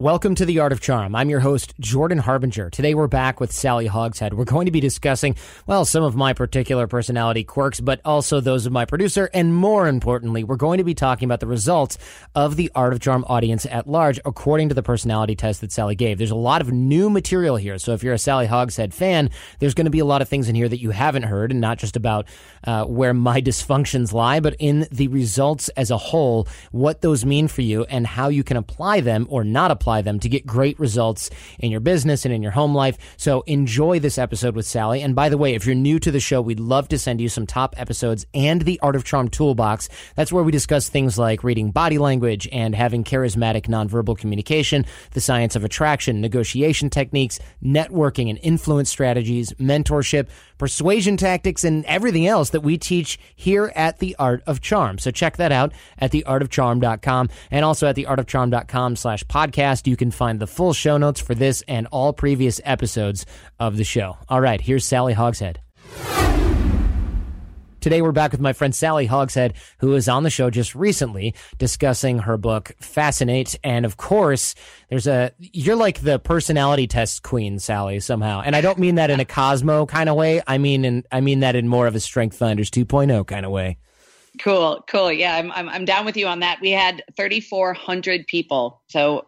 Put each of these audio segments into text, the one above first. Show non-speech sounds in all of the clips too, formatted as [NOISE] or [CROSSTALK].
Welcome to The Art of Charm. I'm your host, Jordan Harbinger. Today we're back with Sally Hogshead. We're going to be discussing, well, some of my particular personality quirks, but also those of my producer. And more importantly, we're going to be talking about the results of the Art of Charm audience at large, according to the personality test that Sally gave. There's a lot of new material here. So if you're a Sally Hogshead fan, there's going to be a lot of things in here that you haven't heard, and not just about uh, where my [LAUGHS] dysfunctions lie, but in the results as a whole, what those mean for you and how you can apply them or not apply apply them to get great results in your business and in your home life. So enjoy this episode with Sally. And by the way, if you're new to the show, we'd love to send you some top episodes and the Art of Charm Toolbox. That's where we discuss things like reading body language and having charismatic nonverbal communication, the science of attraction, negotiation techniques, networking and influence strategies, mentorship, persuasion tactics, and everything else that we teach here at the Art of Charm. So check that out at theartofcharm.com and also at theartofcharm.com slash podcast you can find the full show notes for this and all previous episodes of the show. All right, here's Sally Hogshead. Today we're back with my friend Sally Hogshead, who was on the show just recently discussing her book Fascinate. And of course, there's a you're like the personality test queen, Sally, somehow. And I don't mean that in a Cosmo kind of way. I mean in I mean that in more of a Strength Finders 2.0 kind of way. Cool, cool. Yeah, I'm, I'm I'm down with you on that. We had 3,400 people, so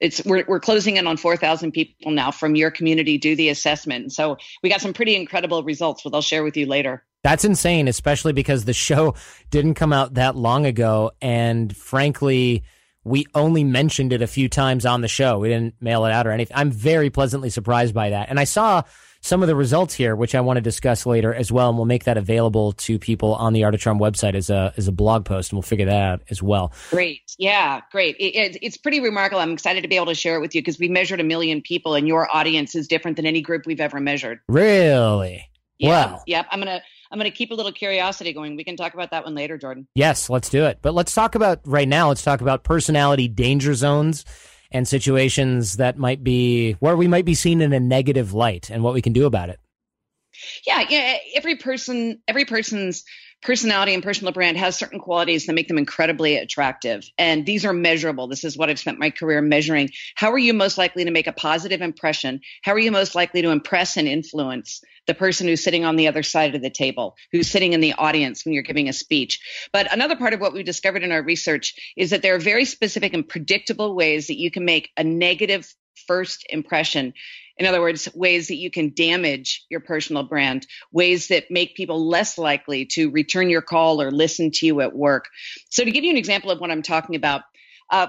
it's we're, we're closing in on 4,000 people now from your community do the assessment. So we got some pretty incredible results, which I'll share with you later. That's insane, especially because the show [LAUGHS] didn't come out that long ago. And frankly, we only mentioned it a few times on the show. We didn't mail it out or anything. I'm very pleasantly surprised by that. And I saw some of the results here, which I want to discuss later as well, and we'll make that available to people on the Art of Charm website as a as a blog post, and we'll figure that out as well. Great, yeah, great. It, it, it's pretty remarkable. I'm excited to be able to share it with you because we measured a million people, and your audience is different than any group we've ever measured. Really? Yeah. Wow. Yep. I'm gonna I'm gonna keep a little curiosity going. We can talk about that one later, Jordan. Yes, let's do it. But let's talk about right now. Let's talk about personality danger zones and situations that might be where we might be seen in a negative light and what we can do about it. Yeah, yeah. Every person, every person's personality and personal brand has certain qualities that make them incredibly attractive. And these are measurable. This is what I've spent my career measuring. How are you most likely to make a positive impression? How are you most likely to impress and influence the person who's sitting on the other side of the table, who's sitting in the audience when you're giving a speech? But another part of what we discovered in our research is that there are very specific and predictable ways that you can make a negative first impression in other words, ways that you can damage your personal brand, ways that make people less likely to return your call or listen to you at work. So, to give you an example of what I'm talking about, uh,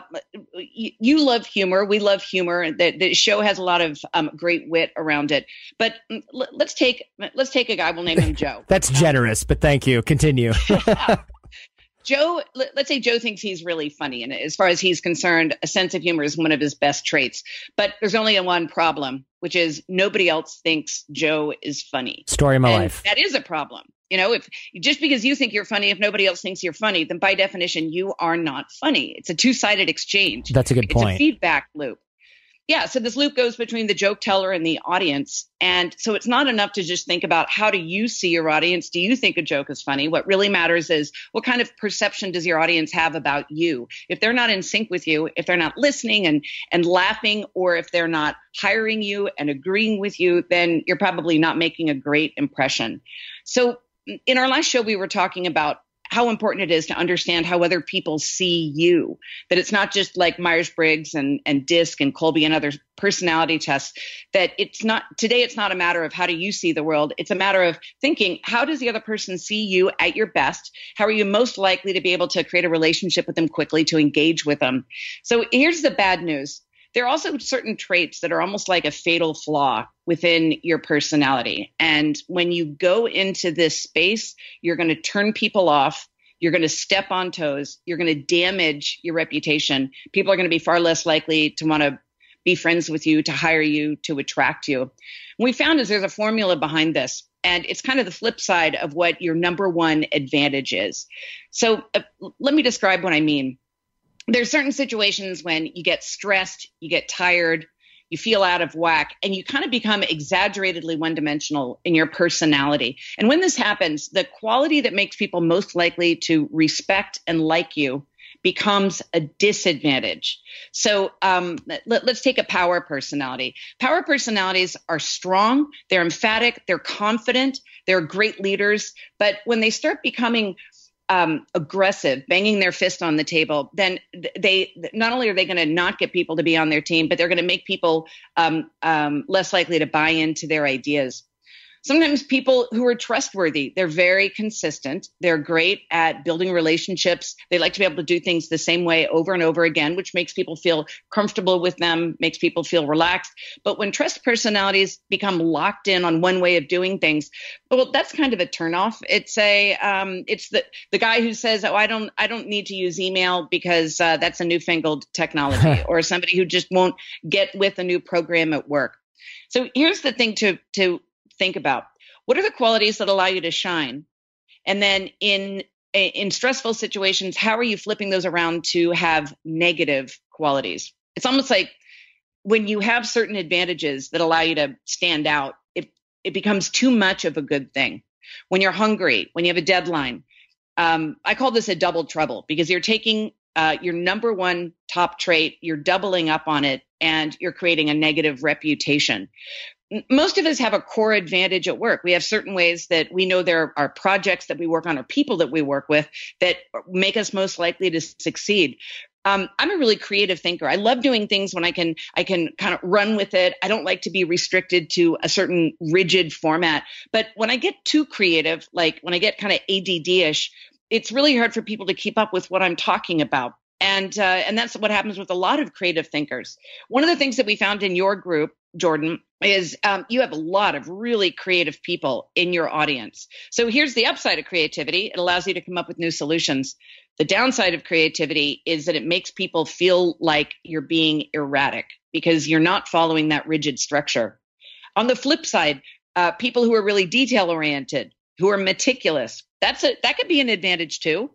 you, love humor. We love humor. The, the show has a lot of um, great wit around it. But let's take let's take a guy. We'll name him [LAUGHS] Joe. That's generous, but thank you. Continue. [LAUGHS] Joe, let's say Joe thinks he's really funny, and as far as he's concerned, a sense of humor is one of his best traits. But there's only one problem, which is nobody else thinks Joe is funny. Story of my and life. That is a problem. You know, if just because you think you're funny, if nobody else thinks you're funny, then by definition you are not funny. It's a two-sided exchange. That's a good point. It's a feedback loop yeah, so this loop goes between the joke teller and the audience. And so it's not enough to just think about how do you see your audience? Do you think a joke is funny? What really matters is what kind of perception does your audience have about you? If they're not in sync with you, if they're not listening and and laughing or if they're not hiring you and agreeing with you, then you're probably not making a great impression. So in our last show we were talking about how important it is to understand how other people see you. That it's not just like Myers Briggs and, and DISC and Kolbe and other personality tests. That it's not today, it's not a matter of how do you see the world. It's a matter of thinking, how does the other person see you at your best? How are you most likely to be able to create a relationship with them quickly, to engage with them? So here's the bad news there are also certain traits that are almost like a fatal flaw within your personality. And when you go into this space, you're going to turn people off. You're going to step on toes. You're going to damage your reputation. People are going to be far less likely to want to be friends with you, to hire you, to attract you. What we found is there's a formula behind this. And it's kind of the flip side of what your number one advantage is. So uh, let me describe what I mean there's certain situations when you get stressed, you get tired, you feel out of whack, and you kind of become exaggeratedly one dimensional in your personality. And when this happens, the quality that makes people most likely to respect and like you becomes a disadvantage. So um, let, us take a power personality. Power personalities are strong, they're emphatic, they're confident, they're great leaders. But when they start becoming um, aggressive, banging their fist on the table, then they not only are they going to not get people to be on their team, but they're going to make people um, um, less likely to buy into their ideas sometimes people who are trustworthy they're very consistent. They're great at building relationships. They like to be able to do things the same way over and over again which makes people feel comfortable with them makes people feel relaxed. But when trust personalities become locked in on one way of doing things well that's kind of a turnoff. It's a um, it's the the guy who says oh i don't i don't need to use email because uh, that's a newfangled technology [LAUGHS] or somebody who just won't get with a new program at work. So here's the thing to to think about what are the qualities that allow you to shine? And then in in stressful situations how are you flipping those around to have negative qualities? It's almost like when you have certain advantages that allow you to stand out it it becomes too much of a good thing. When you're hungry when you have a deadline um, i call this a double trouble because you're taking uh, your number one top trait you're doubling up on it and you're creating a negative reputation most of us have a core advantage at work. We have certain ways that we know there are projects that we work on or people that we work with that make us most likely to succeed. Um, I'm a really creative thinker. I love doing things when I can I can kind of run with it. I don't like to be restricted to a certain rigid format. But when I get too creative, like when I get kind of ADD-ish, it's really hard for people to keep up with what I'm talking about and uh, and that's what happens with a lot of creative thinkers. One of the things that we found in your group, Jordan, is um, you have a lot of really creative people in your audience. So here's the upside of creativity: it allows you to come up with new solutions. The downside of creativity is that it makes people feel like you're being erratic because you're not following that rigid structure. On the flip side, uh, people who are really detail oriented, who are meticulous, that's a that could be an advantage too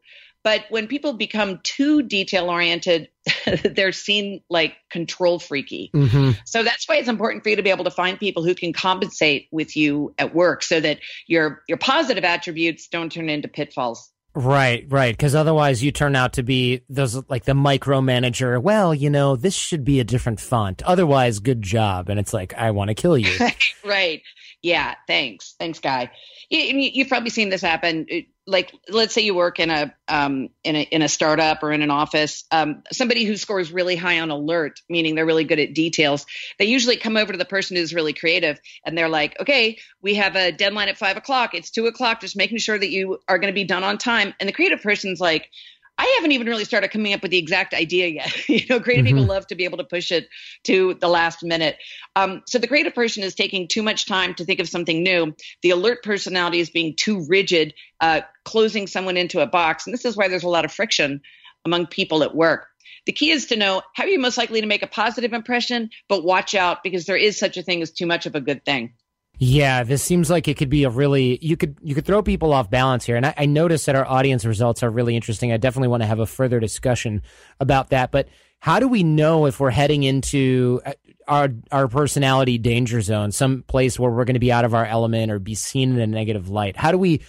but when people become too detail oriented, [LAUGHS] they're seen like control freaky. Mm-hmm. So that's why it's important for you to be able to find people who can compensate with you at work so that your your positive attributes don't turn into pitfalls. Right, right. Because otherwise, you turn out to be those like the micromanager. Well, you know, this should be a different font. Otherwise, good job. And it's like, I want to kill you. [LAUGHS] right. Yeah. Thanks. Thanks, guy. You, have probably seen this happen like let's say you work in a um, in a in a startup or in an office um, somebody who scores really high on alert meaning they're really good at details they usually come over to the person who's really creative and they're like okay we have a deadline at five o'clock. It's two o'clock. Just making sure that you are going to be done on time. And the creative person's like I haven't even really started coming up with the exact idea yet. [LAUGHS] you know, creative mm-hmm. people love to be able to push it to the last minute. Um, so the creative person is taking too much time to think of something new. The alert personality is being too rigid, uh, closing someone into a box. And this is why there's a lot of friction among people at work. The key is to know how you're most likely to make a positive impression, but watch out because there is such a thing as too much of a good thing. Yeah, this seems like it could be a really you could you could throw people off balance here, and I, I noticed that our audience results are really interesting. I definitely want to have a further discussion about that. But how do we know if we're heading into uh, our our personality danger zone, some place where we're going to be out of our element or be seen in a negative light? How do we?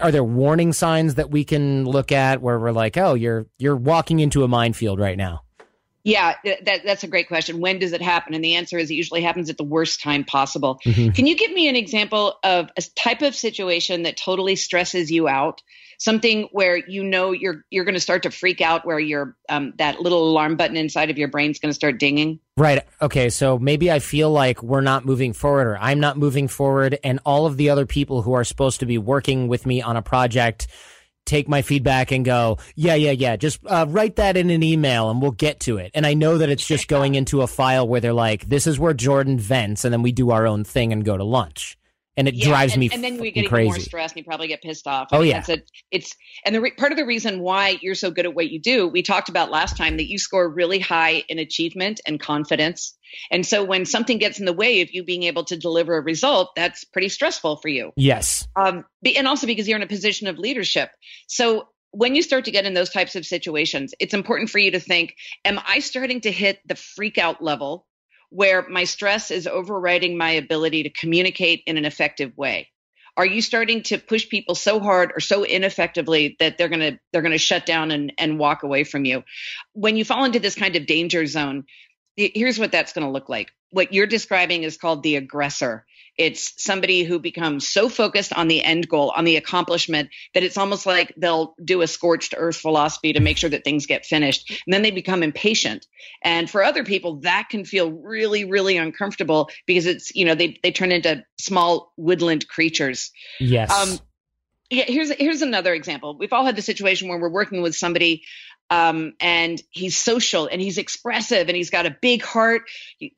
Are there warning signs that we can look at where we're like, oh, you're you're walking into a minefield right now? Yeah, that, that's a great question. When does it happen? And the answer is it usually happens at the worst time possible. Mm-hmm. Can you give me an example of a type of situation that totally stresses you out? Something where you know you're you're going to start to freak out, where your um, that little alarm button inside of your brain is going to start dinging. Right. Okay. So maybe I feel like we're not moving forward, or I'm not moving forward, and all of the other people who are supposed to be working with me on a project take my feedback and go, yeah, yeah, yeah, just uh, write that in an email and we'll get to it. And I know that it's just going into a file where they're like, this is where Jordan vents, and then we do our own thing and go to lunch. And it yeah, drives and, me and then we get crazy. more stressed and you probably get pissed off. I oh mean, yeah, a, it's and the re- part of the reason why you're so good at what you do. We talked about last time that you score really high in achievement and confidence and so when something gets in the way of you being able to deliver a result, that's pretty stressful for you. Yes. Um, and also because you're in a position of leadership. So when you start to get in those types of situations, it's important for you to think, am I starting to hit the freak out level where my stress is overriding my ability to communicate in an effective way? Are you starting to push people so hard or so ineffectively that they're gonna they're gonna shut down and, and walk away from you? When you fall into this kind of danger zone, here's what that's to look like. What you're describing is called the aggressor. It's somebody who becomes so focused on the end goal, on the accomplishment, that it's almost like they'll do a scorched earth philosophy to make sure that things get finished. And then they become impatient. And for other people, that can feel really, really uncomfortable because it's, you know, they, they turn into small woodland creatures. Yes. Um, yeah, here's here's another example. We've all had the situation where we're working with somebody um, and he's social and he's expressive and he's got a big heart.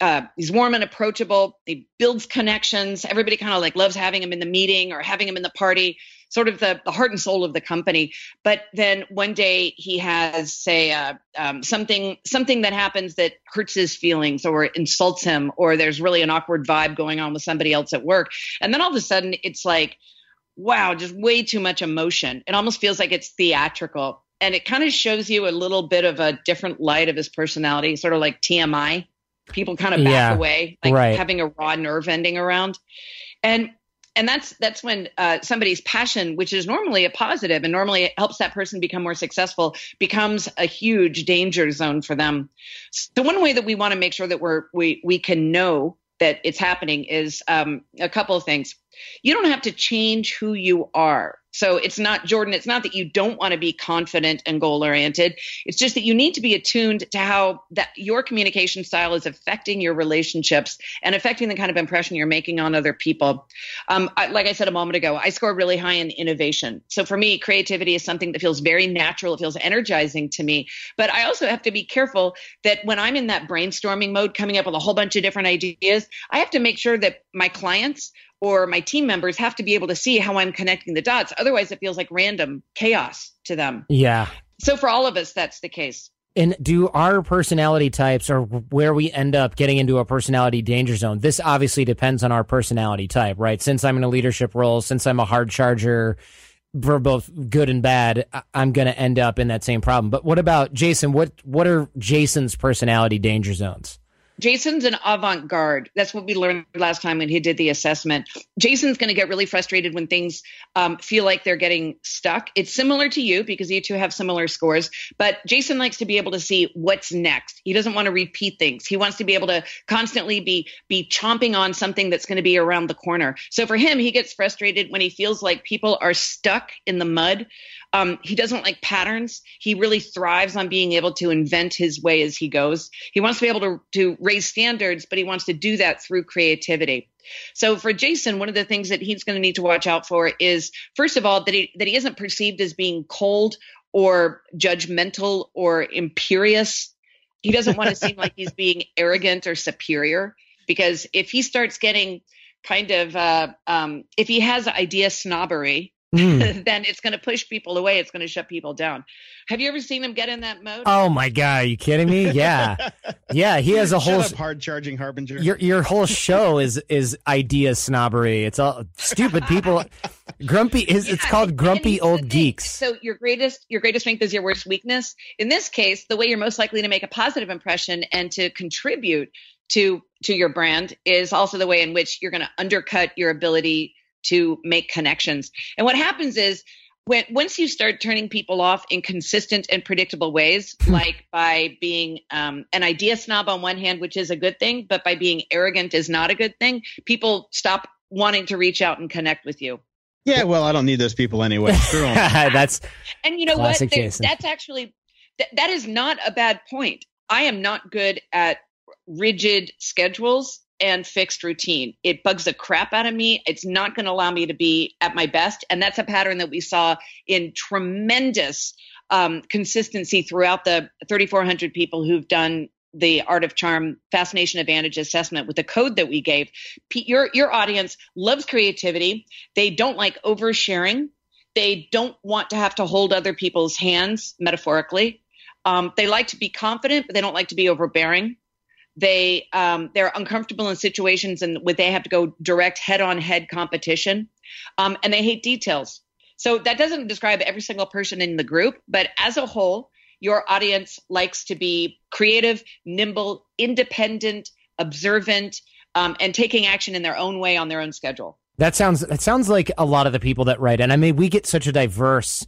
Uh, he's warm and approachable. He builds connections. Everybody kind of like loves having him in the meeting or having him in the party, sort of the, the heart and soul of the company. But then one day he has, say, uh, um, something something that happens that hurts his feelings or insults him, or there's really an awkward vibe going on with somebody else at work, and then all of a sudden it's like wow, just way too much emotion. It almost feels like it's theatrical and it kind of shows you a little bit of a different light of his personality, sort of like TMI. People kind of back yeah, away, like right. having a raw nerve ending around, and and that's that's when uh, somebody's passion, which is normally a positive and normally it helps that person become more successful, becomes a huge danger zone for them. So one way that we want to make sure that we're we we can know that it's happening is um, a couple of things. You don't have to change who you are so it's not, Jordan, it's not that you don't want to be confident and goal oriented. It's just that you need to be attuned to how that your communication style is affecting your relationships and affecting the kind of impression you're making on other people. Um, I, like I said a moment ago, I score really high in innovation. So for me, creativity is something that feels very natural. It feels energizing to me. But I also have to be careful that when I'm in that brainstorming mode, coming up with a whole bunch of different ideas, I have to make sure that my clients or my team members have to be able to see how I'm connecting the dots. Otherwise, it feels like random chaos to them. Yeah. So for all of us, that's the case. And do our personality types or where we end up getting into a personality danger zone? This obviously depends on our personality type, right? Since I'm in a leadership role, since I'm a hard charger for both good and bad, I'm going to end up in that same problem. But what about Jason? What what are Jason's personality danger zones? Jason's an avant garde. That's what we learned last time when he did the assessment. Jason's going to get really frustrated when things um, feel like they're getting stuck. It's similar to you because you two have similar scores, but Jason likes to be able to see what's next. He doesn't want to repeat things. He wants to be able to constantly be be chomping on something that's going to be around the corner. So for him, he gets frustrated when he feels like people are stuck in the mud. Um, he doesn't like patterns. He really thrives on being able to invent his way as he goes. He wants to be able to, to raise standards, but he wants to do that through creativity. So for Jason, one of the things that he's going to need to watch out for is, first of all, that he that he isn't perceived as being cold or judgmental or imperious. He doesn't want to seem like he's being [LAUGHS] arrogant or superior because if he starts getting kind of uh, um, if he has idea snobbery mm. [LAUGHS] then it's going to push people away. It's going to shut people down. Have you ever seen him get in that mode? Oh my god, are you kidding me? Yeah, [LAUGHS] yeah. He has a whole hard charging harbinger. Your your whole show is is idea snobbery. It's all stupid people. grumpy is yeah, it's called grumpy old geeks. So your greatest your greatest strength is your worst weakness. In this case, the way you're most likely to make a positive impression and to contribute to to your brand is also the way in which you're going to undercut your ability to make connections. And what happens is when once you start turning people off in consistent and predictable ways, hmm. like by being um, an idea snob on one hand, which is a good thing, but by being arrogant is not a good thing, people stop wanting to reach out and connect with you. Yeah, well, I don't need those people anyway. [LAUGHS] [LAUGHS] that's and you know what? That's actually th- that is not a bad point. I am not good at rigid schedules and fixed routine. It bugs the crap out of me. It's not going to allow me to be at my best. And that's a pattern that we saw in tremendous um, consistency throughout the 3,400 people who've done the Art of Charm Fascination Advantage assessment with the code that we gave. Your, your audience loves creativity. They don't like oversharing. They don't want to have to hold other people's hands, metaphorically. Um, they like to be confident, but they don't like to be overbearing they um, they're uncomfortable in situations and where they have to go direct head-on-head competition, um, and they hate details. So that doesn't describe every single person in the group, but as a whole, your audience likes to be creative, nimble, independent, observant, um, and taking action in their own way on their own schedule. That sounds that sounds like a lot of the people that write, and I mean, we get such a diverse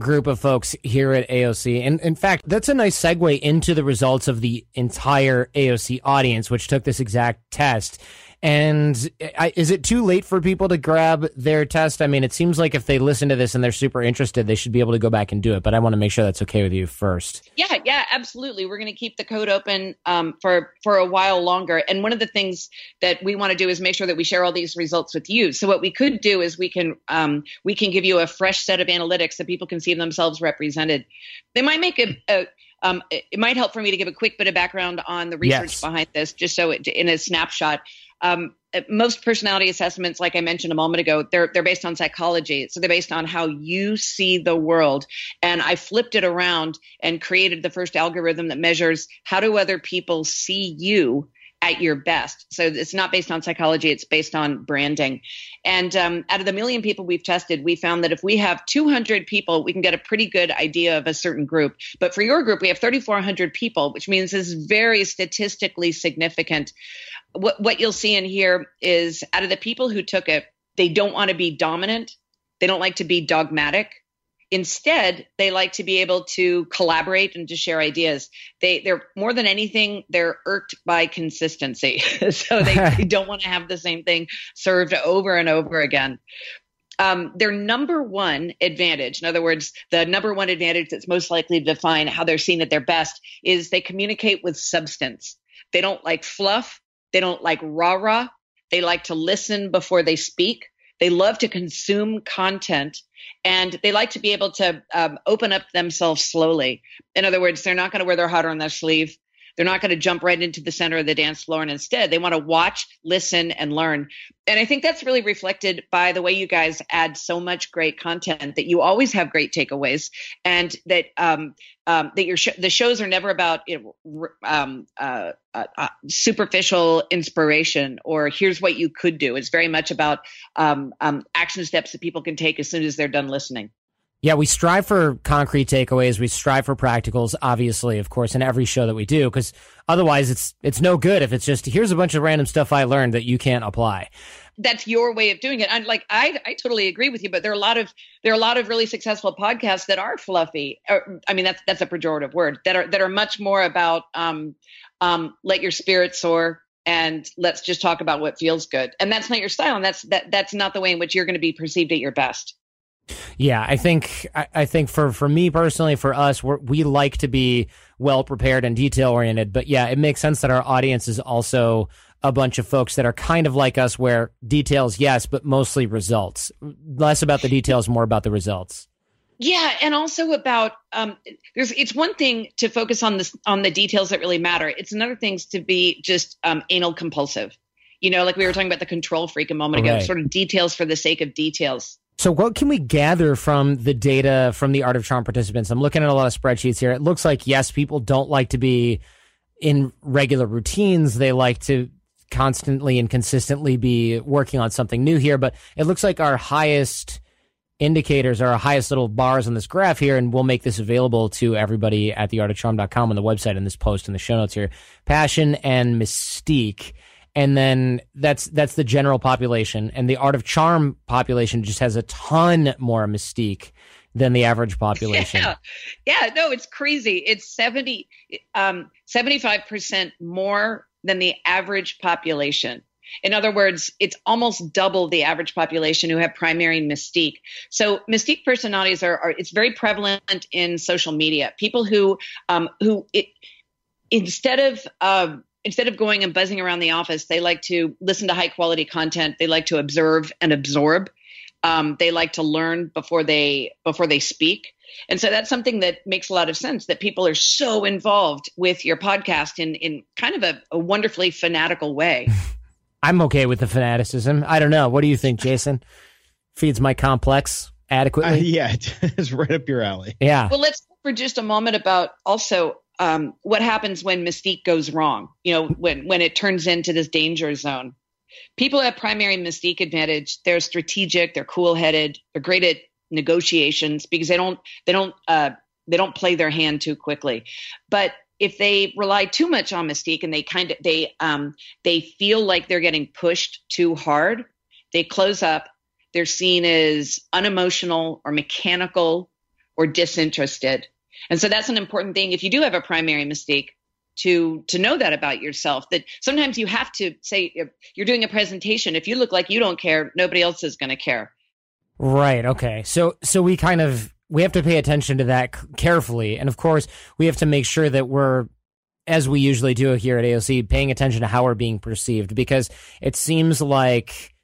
group of folks here at AOC. And in fact, that's a nice segue into the results of the entire AOC audience, which took this exact test. And I, is it too late for people to grab their test? I mean, it seems like if they listen to this and they're super interested, they should be able to go back and do it. But I want to make sure that's okay with you first. Yeah, yeah, absolutely. We're going to keep the code open um, for for a while longer. And one of the things that we want to do is make sure that we share all these results with you. So what we could do is we can um, we can give you a fresh set of analytics so people can see themselves represented. They might make a, a um, it, might help for me to give a quick bit of background on the research yes. behind this, just so it, in a snapshot um, most personality assessments, like I mentioned a moment ago, they're they're based on psychology. So they're based on how you see the world. And I flipped it around and created the first algorithm that measures how do other people see you at your best. So it's not based on psychology, it's based on branding. And um, out of the million people we've tested, we found that if we have 200 people, we can get a pretty good idea of a certain group. But for your group, we have 3,400 people, which means it's very statistically significant. What, what you'll see in here is out of the people who took it, they don't want to be dominant, they don't like to be dogmatic Instead, they like to be able to collaborate and to share ideas. They they're more than anything, they're irked by consistency. [LAUGHS] so they, they don't want to have the same thing served over and over again. Um, their number one advantage, in other words, the number one advantage that's most likely to define how they're seen at their best, is they communicate with substance. They don't like fluff. They don't like rah rah. They like to listen before they speak. They love to consume content and they like to be able to um, open up themselves slowly. In other words, they're not going to wear their heart on their sleeve. They're not going to jump right into the center of the dance floor. And instead, they want to watch, listen, and learn. And I think that's really reflected by the way you guys add so much great content that you always have great takeaways and that um, um, that your sh- the shows are never about you know, um, uh, uh, uh, superficial inspiration or here's what you could do. It's very much about um, um, action steps that people can take as soon as they're done listening. Yeah, we strive for concrete takeaways. We strive for practicals, obviously, of course, in every show that we do, because otherwise it's it's no good if it's just here's a bunch of random stuff I learned that you can't apply. That's your way of doing it. And like I I totally agree with you, but there are a lot of there are a lot of really successful podcasts that are fluffy. Or, I mean, that's that's a pejorative word that are that are much more about um, um, let your spirit soar and let's just talk about what feels good. And that's not your style, and that's that that's not the way in which you're going to be perceived at your best. Yeah, I think I, I think for for me personally, for us, we we like to be well prepared and detail oriented. But yeah, it makes sense that our audience is also a bunch of folks that are kind of like us, where details, yes, but mostly results. Less about the details, more about the results. Yeah, and also about um, there's it's one thing to focus on this on the details that really matter. It's another thing to be just um, anal compulsive. You know, like we were talking about the control freak a moment ago, sort of details for the sake of details. So, what can we gather from the data from the Art of Charm participants? I'm looking at a lot of spreadsheets here. It looks like, yes, people don't like to be in regular routines. They like to constantly and consistently be working on something new here. But it looks like our highest indicators are our highest little bars on this graph here. And we'll make this available to everybody at theartofcharm.com on the website in this post in the show notes here. Passion and mystique and then that's that's the general population. And the art of charm population just has a ton more mystique than the average [LAUGHS] population. Yeah, yeah no it's crazy. It's 70 um 75% more than the average population. In other words, it's almost double the average population who have primary mystique. So mystique personalities are, are it's very prevalent in social media. People who um, who it, instead of uh, instead of going and buzzing around the office, they like to listen to high quality content. They like to observe and absorb. Um, they like to learn before they before they speak. And so that's something that makes a lot of sense that people are so involved with your podcast in in kind of a, a wonderfully fanatical way. [LAUGHS] I'm okay with the fanaticism. I don't know. What do you think, Jason? Feeds my complex adequately? Uh, yeah, [LAUGHS] it's right up your alley. Yeah. Well, let's for just a moment about also um, what happens when mystique goes wrong you know when when it turns into this danger zone. People have primary mystique advantage. They're strategic they're cool headed they're great at negotiations because they don't they don't uh, they don't play their hand too quickly. But if they rely too much on mystique and they kind of they um, they feel like they're getting pushed too hard they close up, they're seen as unemotional or mechanical or disinterested. And so that's an important thing if you do have a primary mystique to to know that about yourself that sometimes you have to say you're doing a presentation if you look like you don't care nobody else is going to care. Right okay. So so we kind of we have to pay attention to that carefully. And of course we have to make sure that we're as we usually do here at AOC paying attention to how we're being perceived because it seems like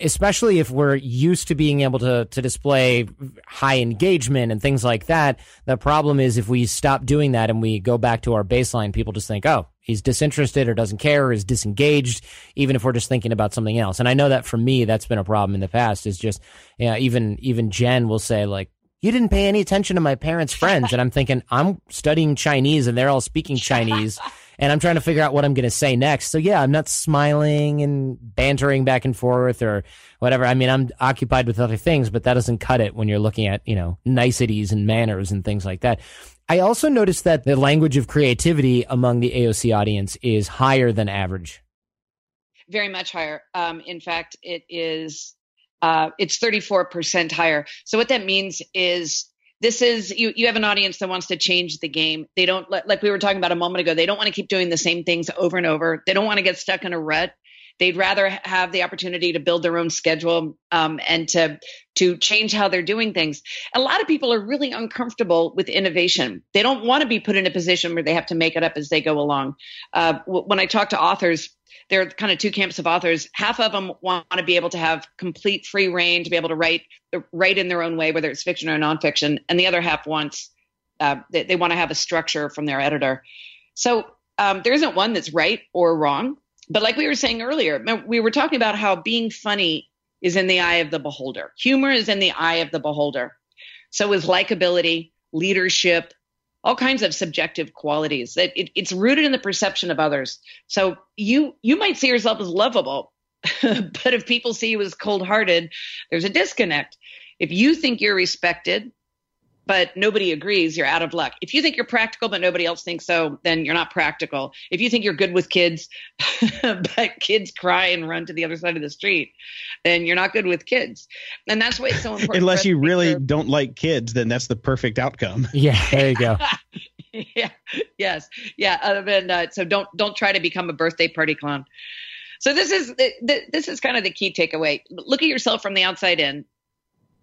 especially if we're used to being able to to display high engagement and things like that the problem is if we stop doing that and we go back to our baseline people just think oh he's disinterested or doesn't care or is disengaged even if we're just thinking about something else. And i know that for me that's been a problem in the past is just you know, even even jen will say like you didn't pay any attention to my parents friends. And i'm thinking i'm studying chinese and they're all speaking chinese [LAUGHS] and I'm trying to figure out what I'm going to say next. So yeah, I'm not smiling and bantering back and forth or whatever. I mean, I'm occupied with other things, but that doesn't cut it when you're looking at, you know, niceties and manners and things like that. I also noticed that the language of creativity among the AOC audience is higher than average. Very much higher. Um, in fact, it is, uh, it's 34% higher. So what that means is this is you you have an audience that wants to change the game. They don't like we were talking about a moment ago they don't want to keep doing the same things over and over. They don't want to get stuck in a rut they'd rather have the opportunity to build their own schedule um, and to to change how they're doing things a lot of people are really uncomfortable with innovation they don't want to be put in a position where they have to make it up as they go along uh, when i talk to authors there are kind of two camps of authors. Half of them want to be able to have complete free reign to be able to write write in their own way, whether it's fiction or nonfiction, and the other half wants uh, they, they, want to have a structure from their editor. So um, there isn't one that's right or wrong. But like we were saying earlier, we were talking about how being funny is in the eye of the beholder. Humor is in the eye of the beholder. So is likability, leadership, all kinds of subjective qualities that it, it's rooted in the perception of others so you you might see yourself as lovable [LAUGHS] but if people see you as cold-hearted there's a disconnect if you think you're respected but nobody agrees, you're out of luck. If you think you're practical, but nobody else thinks so, then you're not practical. If you think you're good with kids, [LAUGHS] but kids cry and run to the other side of the street, then you're not good with kids. And that's why it's so important. Unless you really don't like kids, then that's the perfect outcome. [LAUGHS] Yeah, there you go. [LAUGHS] yeah. Yes. Yeah. Uh, and, uh, so don't don't try to become a birthday party clown. So this is this is kind of the key takeaway. Look at yourself from the outside in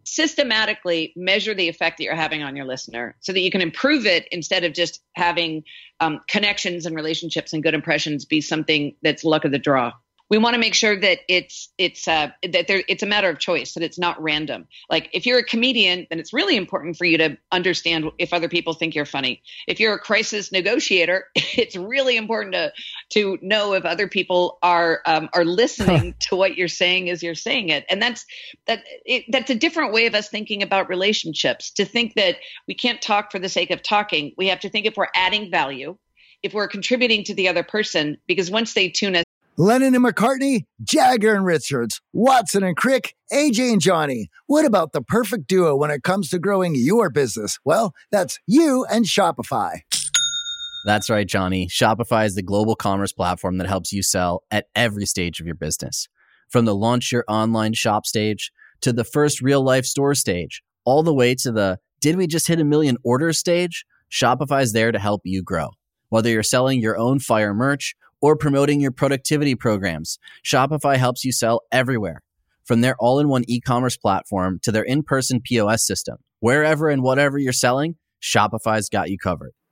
systematically measure the effect that you're having on your listener so that you can improve it instead of just having um, connections and relationships and good impressions be something that's luck of the draw. We want to make sure that it's it's uh, that there it's a matter of choice that it's not random. Like if you're a comedian then it's really important for you to understand if other people think you're funny. If you're a crisis negotiator [LAUGHS] it's really important to to know if other people are um, are listening to what you're saying as you're saying it and that's that it, that's a different way of us thinking about relationships to think that we can't talk for the sake of talking we have to think if we're adding value if we're contributing to the other person because once they tune us Lennon and McCartney, Jagger and Richards, Watson and Crick, AJ and Johnny. What about the perfect duo when it comes to growing your business? Well, that's you and Shopify. That's right, Johnny. Shopify is the global commerce platform that helps you sell at every stage of your business. From the launch your online shop stage to the first real life store stage, all the way to the did we just hit a million orders stage? Shopify is there to help you grow. Whether you're selling your own fire merch or promoting your productivity programs. Shopify helps you sell everywhere. From their all in one e commerce platform to their in person POS system, wherever and whatever you're selling, Shopify's got you covered.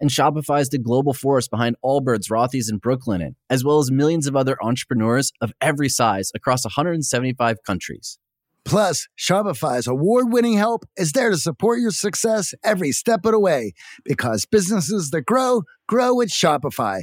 And Shopify is the global force behind Allbirds, Rothy's, and Brooklinen, as well as millions of other entrepreneurs of every size across 175 countries. Plus, Shopify's award winning help is there to support your success every step of the way because businesses that grow, grow with Shopify.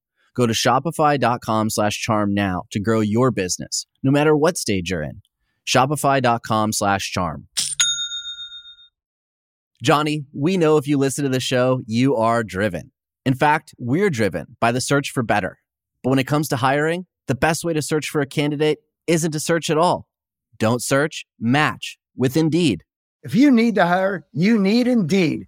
Go to shopify.com slash charm now to grow your business, no matter what stage you're in. Shopify.com slash charm. Johnny, we know if you listen to the show, you are driven. In fact, we're driven by the search for better. But when it comes to hiring, the best way to search for a candidate isn't to search at all. Don't search, match with Indeed. If you need to hire, you need Indeed.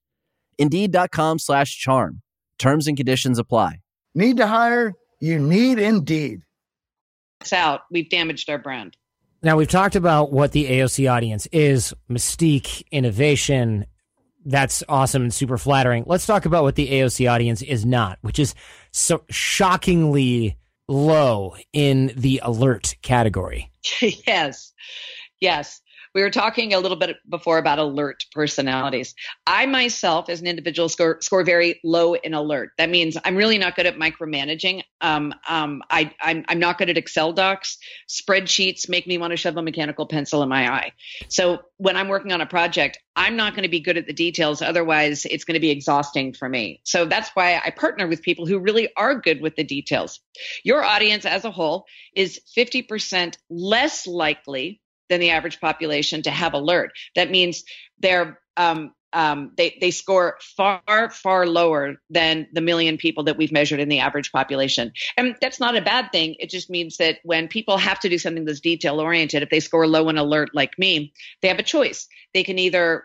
Indeed.com slash charm. Terms and conditions apply. Need to hire? You need Indeed. It's out. We've damaged our brand. Now, we've talked about what the AOC audience is mystique, innovation. That's awesome and super flattering. Let's talk about what the AOC audience is not, which is so shockingly low in the alert category. [LAUGHS] yes. Yes. We were talking a little bit before about alert personalities. I myself, as an individual, score, score very low in alert. That means I'm really not good at micromanaging. Um, um, I, I'm, I'm not good at Excel docs. Spreadsheets make me want to shove a mechanical pencil in my eye. So when I'm working on a project, I'm not going to be good at the details. Otherwise, it's going to be exhausting for me. So that's why I partner with people who really are good with the details. Your audience as a whole is 50% less likely than the average population to have alert. That means they're um, um, they they score far far lower than the million people that we've measured in the average population, and that's not a bad thing. It just means that when people have to do something that's detail oriented, if they score low in alert like me, they have a choice. They can either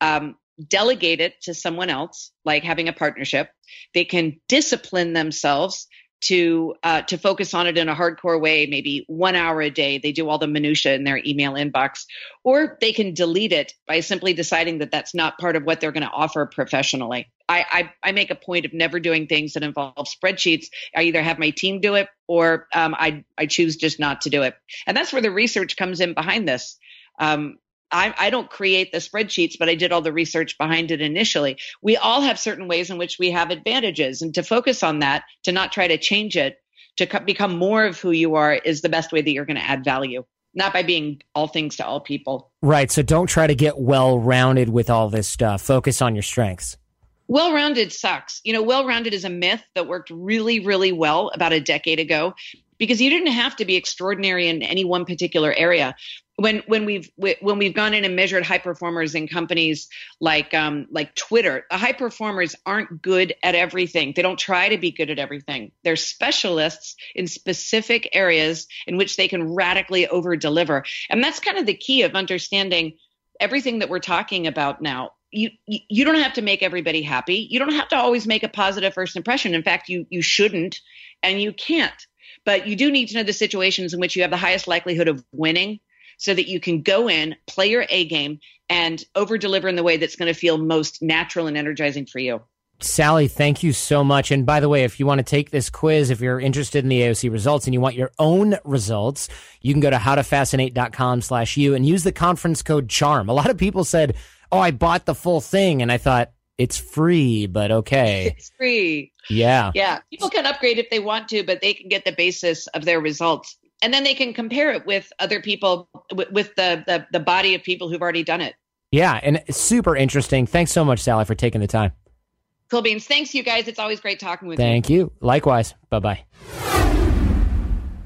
um, delegate it to someone else, like having a partnership. They can discipline themselves to uh, to focus on it in a hardcore way, maybe one hour a day. They do all the minutia in their email inbox, or they can delete it by simply deciding that that's not part of what they're going to offer professionally. I, I, I make a point of never doing things that involve spreadsheets. I either have my team do it, or um, I I choose just not to do it, and that's where the research comes in behind this. Um, I, I, don't create the spreadsheets, but I did all the research behind it initially. We all have certain ways in which we have advantages, and to focus on that, to not try to change it, to co- become more of who you are, is the best way that you're going to add value. Not by being all things to all people. Right. So don't try to get well rounded with all this stuff. Focus on your strengths. Well rounded sucks. You know, well rounded is a myth that worked really, really well about a decade ago because you didn't have to be extraordinary in any one particular area when when we've when we've gone in and measured high performers in companies like um, like Twitter, the high performers aren't good at everything. They don't try to be good at everything. They're specialists in specific areas in which they can radically over deliver, and that's kind of the key of understanding everything that we're talking about now. You, you don't have to make everybody happy. You don't have to always make a positive first impression. In fact, you you shouldn't, and you can't. But you do need to know the situations in which you have the highest likelihood of winning so that you can go in, play your A game, and over deliver in the way that's going to feel most natural and energizing for you. Sally, thank you so much. And by the way, if you want to take this quiz, if you're interested in the AOC results and you want your own results, you can go to howtofascinate.com slash you and use the conference code CHARM. A lot of people said, oh, I bought the full thing. And I thought, it's free, but okay. [LAUGHS] It's free. Yeah. Yeah. People can upgrade if they want to, but they can get the basis of their results. And then they can compare it with other people, with, with the, the, the body of people who've already done it. Yeah. And super interesting. Thanks so much, Sally, for taking the time. Cool beans. Thanks, you guys. It's always great talking with Thank you. Thank you. Likewise. Bye bye.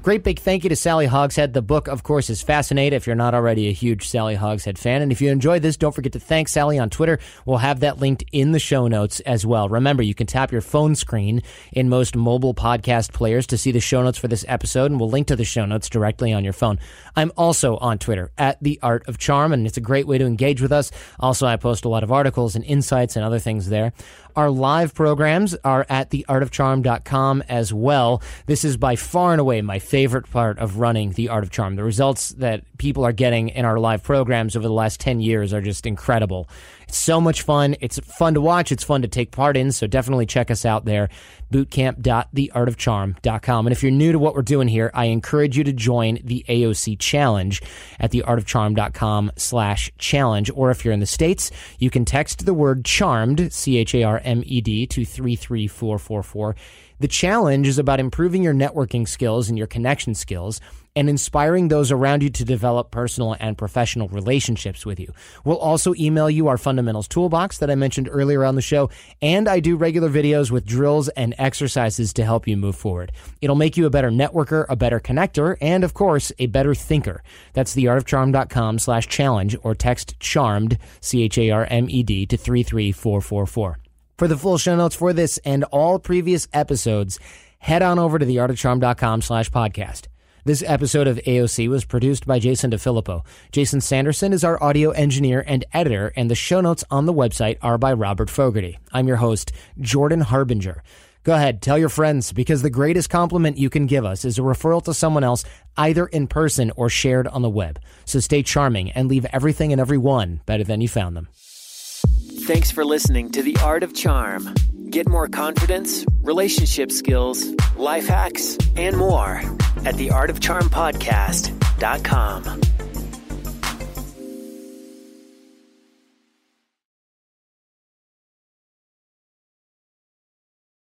Great big thank you to Sally Hogshead. The book, of course, is fascinating if you're not already a huge Sally Hogshead fan. And if you enjoyed this, don't forget to thank Sally on Twitter. We'll have that linked in the show notes as well. Remember, you can tap your phone screen in most mobile podcast players to see the show notes for this episode, and we'll link to the show notes directly on your phone. I'm also on Twitter at The Art of Charm, and it's a great way to engage with us. Also, I post a lot of articles and insights and other things there. Our live programs are at theartofcharm.com as well. This is by far and away my favorite part of running The Art of Charm. The results that people are getting in our live programs over the last 10 years are just incredible. It's so much fun. It's fun to watch. It's fun to take part in. So definitely check us out there. Bootcamp.theartofcharm.com. And if you're new to what we're doing here, I encourage you to join the AOC challenge at theartofcharm.com slash challenge. Or if you're in the States, you can text the word charmed, C H A R M E D, to 33444. The challenge is about improving your networking skills and your connection skills and inspiring those around you to develop personal and professional relationships with you. We'll also email you our fundamentals toolbox that I mentioned earlier on the show, and I do regular videos with drills and exercises to help you move forward. It'll make you a better networker, a better connector, and of course, a better thinker. That's theartofcharm.com slash challenge or text charmed, C-H-A-R-M-E-D to 33444. For the full show notes for this and all previous episodes, head on over to theartofcharm.com slash podcast. This episode of AOC was produced by Jason DeFilippo. Jason Sanderson is our audio engineer and editor, and the show notes on the website are by Robert Fogarty. I'm your host, Jordan Harbinger. Go ahead, tell your friends, because the greatest compliment you can give us is a referral to someone else, either in person or shared on the web. So stay charming and leave everything and everyone better than you found them. Thanks for listening to The Art of Charm. Get more confidence, relationship skills, life hacks, and more at theartofcharmpodcast.com.